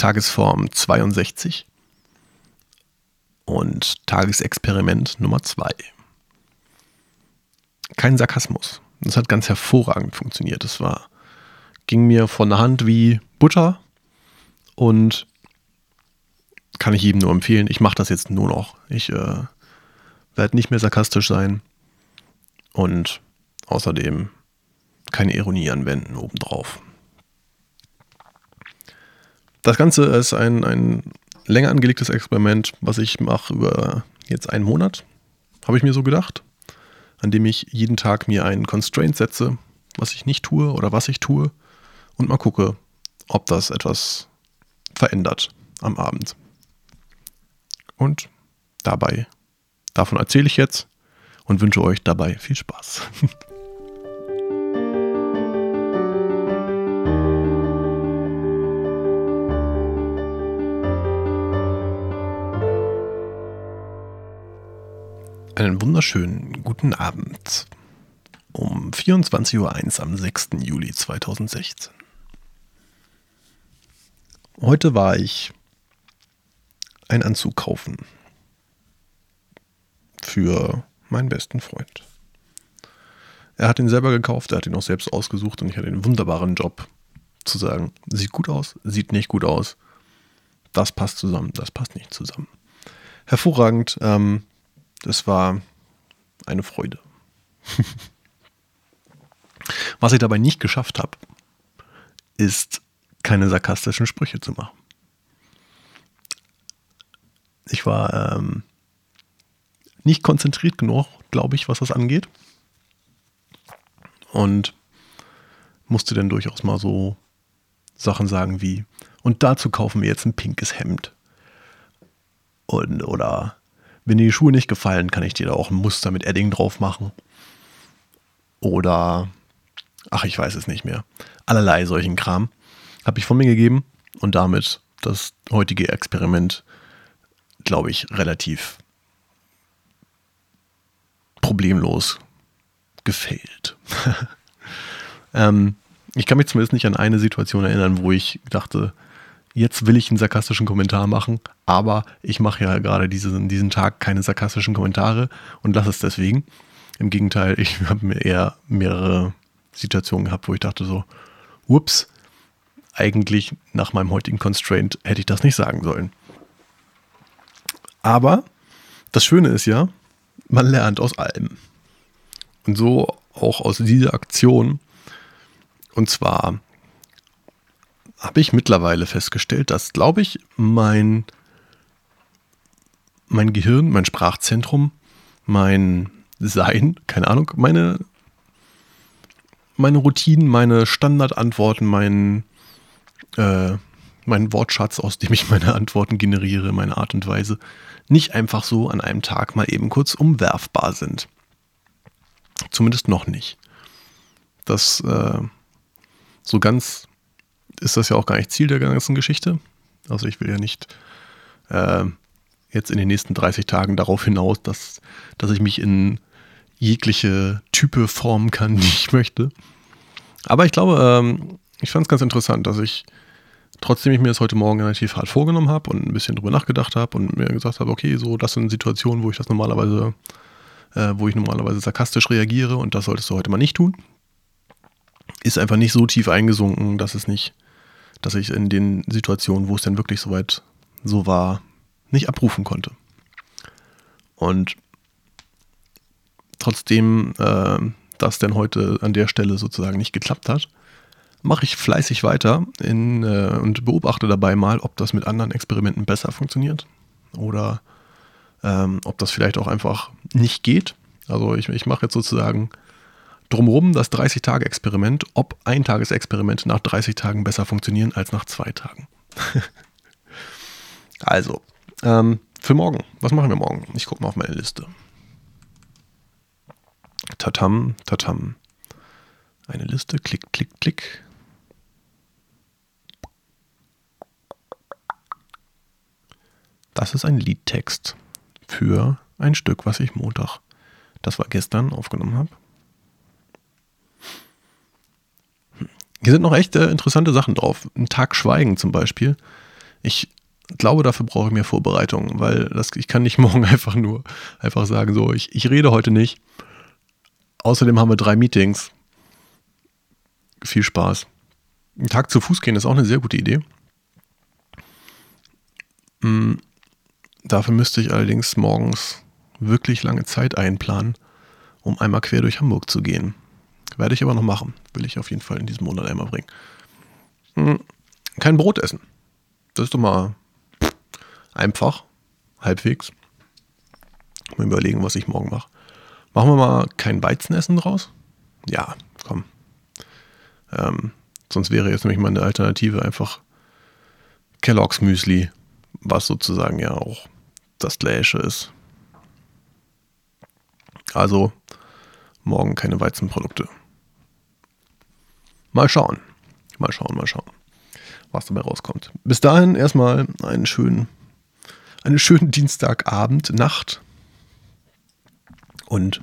Tagesform 62 und Tagesexperiment Nummer 2. Kein Sarkasmus. Das hat ganz hervorragend funktioniert. Das war, ging mir von der Hand wie Butter und kann ich jedem nur empfehlen. Ich mache das jetzt nur noch. Ich äh, werde nicht mehr sarkastisch sein und außerdem keine Ironie anwenden obendrauf. Das Ganze ist ein, ein länger angelegtes Experiment, was ich mache über jetzt einen Monat, habe ich mir so gedacht, an dem ich jeden Tag mir einen Constraint setze, was ich nicht tue oder was ich tue und mal gucke, ob das etwas verändert am Abend. Und dabei, davon erzähle ich jetzt und wünsche euch dabei viel Spaß. Einen wunderschönen guten Abend um 24.01 Uhr am 6. Juli 2016. Heute war ich einen Anzug kaufen für meinen besten Freund. Er hat ihn selber gekauft, er hat ihn auch selbst ausgesucht und ich hatte den wunderbaren Job zu sagen, sieht gut aus, sieht nicht gut aus, das passt zusammen, das passt nicht zusammen. Hervorragend, ähm, das war eine Freude. Was ich dabei nicht geschafft habe, ist keine sarkastischen Sprüche zu machen. Ich war ähm, nicht konzentriert genug, glaube ich, was das angeht. Und musste dann durchaus mal so Sachen sagen wie, und dazu kaufen wir jetzt ein pinkes Hemd. Und, oder wenn dir die Schuhe nicht gefallen, kann ich dir da auch ein Muster mit Edding drauf machen. Oder, ach, ich weiß es nicht mehr. Allerlei solchen Kram habe ich von mir gegeben und damit das heutige Experiment, glaube ich, relativ problemlos gefailt. ähm, ich kann mich zumindest nicht an eine Situation erinnern, wo ich dachte, jetzt will ich einen sarkastischen Kommentar machen, aber ich mache ja gerade diesen, diesen Tag keine sarkastischen Kommentare und lasse es deswegen. Im Gegenteil, ich habe mir eher mehrere Situationen gehabt, wo ich dachte so, ups, eigentlich nach meinem heutigen Constraint hätte ich das nicht sagen sollen. Aber das Schöne ist ja, man lernt aus allem. Und so auch aus dieser Aktion. Und zwar habe ich mittlerweile festgestellt, dass, glaube ich, mein, mein Gehirn, mein Sprachzentrum, mein Sein, keine Ahnung, meine, meine Routinen, meine Standardantworten, mein, äh, mein Wortschatz, aus dem ich meine Antworten generiere, meine Art und Weise, nicht einfach so an einem Tag mal eben kurz umwerfbar sind. Zumindest noch nicht. Das äh, so ganz ist das ja auch gar nicht Ziel der ganzen Geschichte. Also ich will ja nicht äh, jetzt in den nächsten 30 Tagen darauf hinaus, dass, dass ich mich in jegliche Type formen kann, die ich möchte. Aber ich glaube, ähm, ich fand es ganz interessant, dass ich, trotzdem ich mir das heute Morgen relativ hart vorgenommen habe und ein bisschen drüber nachgedacht habe und mir gesagt habe, okay, so das sind Situationen, wo ich das normalerweise, äh, wo ich normalerweise sarkastisch reagiere und das solltest du heute mal nicht tun. Ist einfach nicht so tief eingesunken, dass es nicht dass ich in den Situationen, wo es dann wirklich soweit so war, nicht abrufen konnte. Und trotzdem äh, das denn heute an der Stelle sozusagen nicht geklappt hat, mache ich fleißig weiter in, äh, und beobachte dabei mal, ob das mit anderen Experimenten besser funktioniert oder ähm, ob das vielleicht auch einfach nicht geht. Also ich, ich mache jetzt sozusagen Drumherum das 30-Tage-Experiment, ob Eintagesexperimente nach 30 Tagen besser funktionieren als nach zwei Tagen. also, ähm, für morgen. Was machen wir morgen? Ich gucke mal auf meine Liste. Tatam, tatam. Eine Liste, klick, klick, klick. Das ist ein Liedtext für ein Stück, was ich Montag, das war gestern, aufgenommen habe. Hier sind noch echt äh, interessante Sachen drauf. Ein Tag Schweigen zum Beispiel Ich glaube, dafür brauche ich mehr Vorbereitung, weil das, ich kann nicht morgen einfach nur einfach sagen, so, ich, ich rede heute nicht. Außerdem haben wir drei Meetings. Viel Spaß. Ein Tag zu Fuß gehen ist auch eine sehr gute Idee. Hm, dafür müsste ich allerdings morgens wirklich lange Zeit einplanen, um einmal quer durch Hamburg zu gehen. Werde ich aber noch machen. Will ich auf jeden Fall in diesem Monat einmal bringen. Hm, kein Brot essen. Das ist doch mal einfach, halbwegs. Mal überlegen, was ich morgen mache. Machen wir mal kein Weizenessen draus? Ja, komm. Ähm, sonst wäre jetzt nämlich meine Alternative einfach Kellogg's Müsli, was sozusagen ja auch das Gleiche ist. Also morgen keine Weizenprodukte. Mal schauen. Mal schauen, mal schauen, was dabei rauskommt. Bis dahin erstmal einen schönen, einen schönen Dienstagabend, Nacht und.